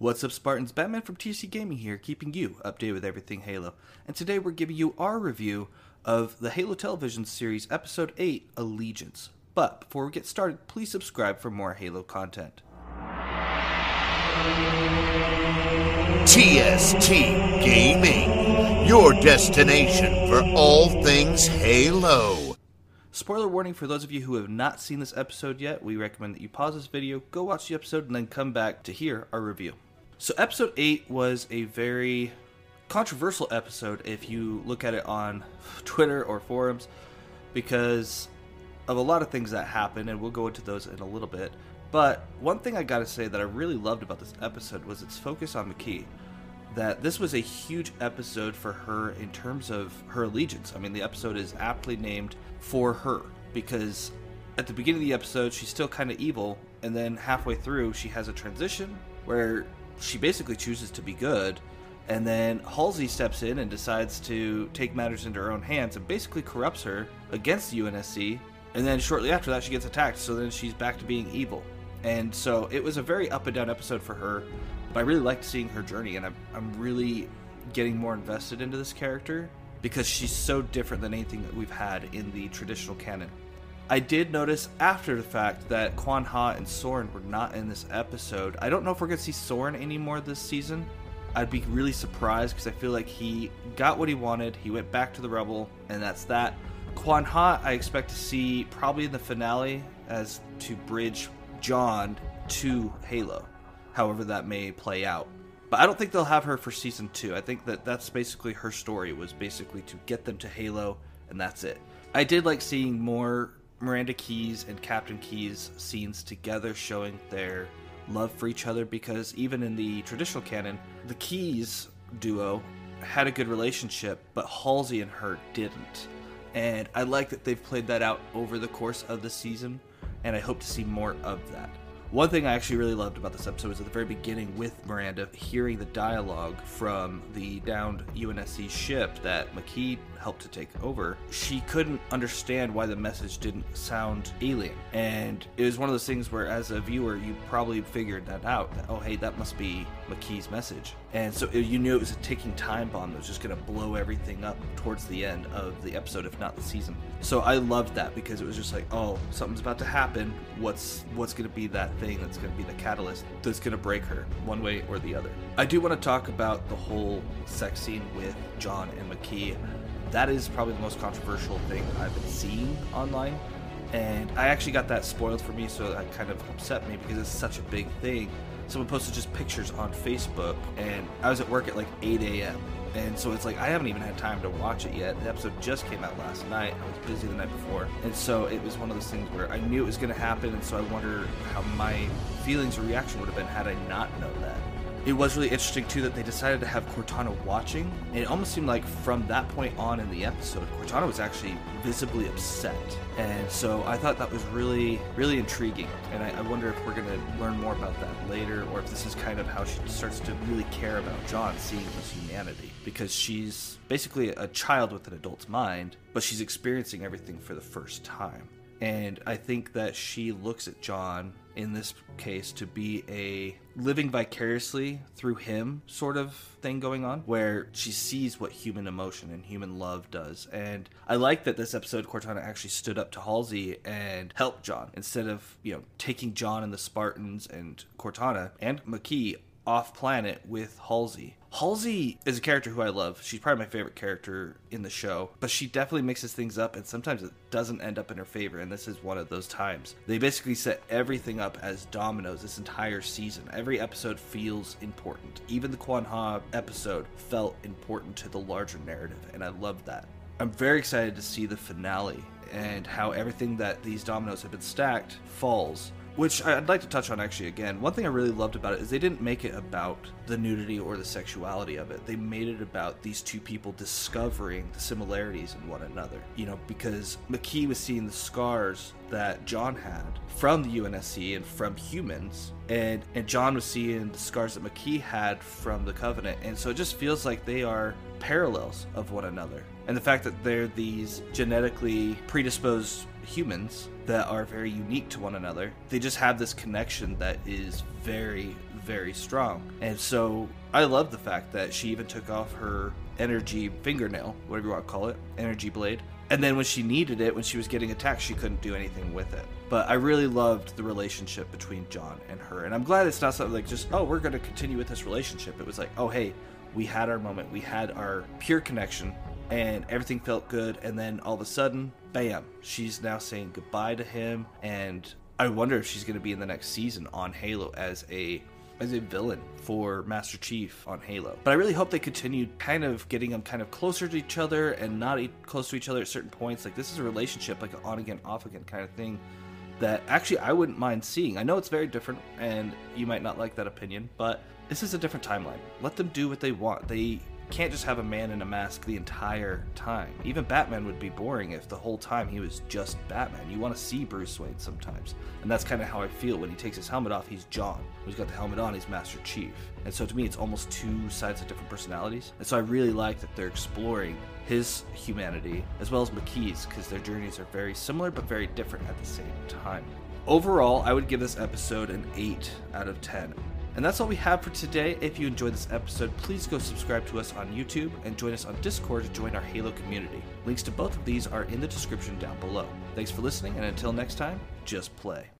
What's up, Spartans? Batman from TC Gaming here, keeping you updated with everything Halo. And today we're giving you our review of the Halo television series, Episode 8 Allegiance. But before we get started, please subscribe for more Halo content. TST Gaming, your destination for all things Halo. Spoiler warning for those of you who have not seen this episode yet, we recommend that you pause this video, go watch the episode, and then come back to hear our review. So, episode 8 was a very controversial episode if you look at it on Twitter or forums because of a lot of things that happened, and we'll go into those in a little bit. But one thing I gotta say that I really loved about this episode was its focus on Makee. That this was a huge episode for her in terms of her allegiance. I mean, the episode is aptly named for her because at the beginning of the episode, she's still kind of evil, and then halfway through, she has a transition where she basically chooses to be good. And then Halsey steps in and decides to take matters into her own hands and basically corrupts her against the UNSC. And then shortly after that, she gets attacked, so then she's back to being evil. And so it was a very up and down episode for her, but I really liked seeing her journey, and I'm, I'm really getting more invested into this character because she's so different than anything that we've had in the traditional canon. I did notice after the fact that Kwan Ha and Soren were not in this episode. I don't know if we're going to see Soren anymore this season. I'd be really surprised because I feel like he got what he wanted. He went back to the Rebel, and that's that. Kwan Ha, I expect to see probably in the finale as to bridge John to Halo, however that may play out. But I don't think they'll have her for season two. I think that that's basically her story was basically to get them to Halo, and that's it. I did like seeing more Miranda Keyes and Captain Keyes scenes together, showing their love for each other. Because even in the traditional canon, the Keyes duo had a good relationship, but Halsey and her didn't. And I like that they've played that out over the course of the season, and I hope to see more of that. One thing I actually really loved about this episode was at the very beginning with Miranda hearing the dialogue from the downed UNSC ship that Makee helped to take over. She couldn't understand why the message didn't sound alien. And it was one of those things where, as a viewer, you probably figured that out. That, oh, hey, that must be Makee's message. And so you knew it was a ticking time bomb that was just going to blow everything up towards the end of the episode, if not the season. So I loved that because it was just like, oh, something's about to happen. What's what's going to be that thing that's going to be the catalyst that's going to break her one way or the other? I do want to talk about the whole sex scene with John and Makee. That is probably the most controversial thing I've been seeing online. And I actually got that spoiled for me, so that kind of upset me because it's such a big thing someone posted just pictures on Facebook, and I was at work at like 8 a.m. And so it's like I haven't even had time to watch it yet. The episode just came out last night. I was busy the night before, and so it was one of those things where I knew it was going to happen, and so I wonder how my feelings or reaction would have been had I not known that it was really interesting too that they decided to have Cortana watching, it almost seemed like from that point on in the episode, Cortana was actually visibly upset, and so I thought that was really, really intriguing, and I, I wonder if we're going to learn more about that later, or if this is kind of how she starts to really care about John seeing his humanity, because she's basically a child with an adult's mind, but she's experiencing everything for the first time. And I think that she looks at John in this case to be a living vicariously through him sort of thing going on where she sees what human emotion and human love does. And i like that this episode cortana actually stood up to halsey and helped john instead of you know taking john and the spartans and cortana and makee off planet with Halsey. Halsey is a character who I love. She's probably my favorite character in the show, but she definitely mixes things up and sometimes it doesn't end up in her favor, and this is one of those times. They basically set everything up as dominoes this entire season. Every episode feels important. Even the Kwan Ha episode felt important to the larger narrative, and I love that. I'm very excited to see the finale and how everything that these dominoes have been stacked falls which I'd like to touch on actually again. One thing I really loved about it is they didn't make it about the nudity or the sexuality of it. They made it about these two people discovering the similarities in one another. You know, because Makee was seeing the scars that John had from the UNSC and from humans, and and John was seeing the scars that Makee had from the Covenant, and so it just feels like they are parallels of one another. And the fact that they're these genetically predisposed humans that are very unique to one another. They just have this connection that is very, very strong. And so I love the fact that she even took off her energy fingernail, whatever you want to call it, energy blade. And then when she needed it, when she was getting attacked, she couldn't do anything with it. But I really loved the relationship between John and her. And I'm glad it's not something like just, oh, we're going to continue with this relationship. It was like, oh, hey, we had our moment. We had our pure connection and everything felt good. And then all of a sudden, bam, she's now saying goodbye to him. And I wonder if she's going to be in the next season on Halo as a as a villain for Master Chief on Halo. But I really hope they continue kind of getting them kind of closer to each other and not close to each other at certain points. Like this is a relationship, like an on again, off again kind of thing that actually I wouldn't mind seeing. I know it's very different and you might not like that opinion, but this is a different timeline. Let them do what they want. They can't just have a man in a mask the entire time. Even Batman would be boring if the whole time he was just Batman. You want to see Bruce Wayne sometimes. And that's kind of how I feel when he takes his helmet off, he's John. When he's got the helmet on, he's Master Chief. And so to me, it's almost two sides of different personalities. And so I really like that they're exploring his humanity as well as Makee's because their journeys are very similar but very different at the same time. Overall, I would give this episode an 8 out of 10. And that's all we have for today. If you enjoyed this episode, please go subscribe to us on YouTube and join us on Discord to join our Halo community. Links to both of these are in the description down below. Thanks for listening, and until next time, just play.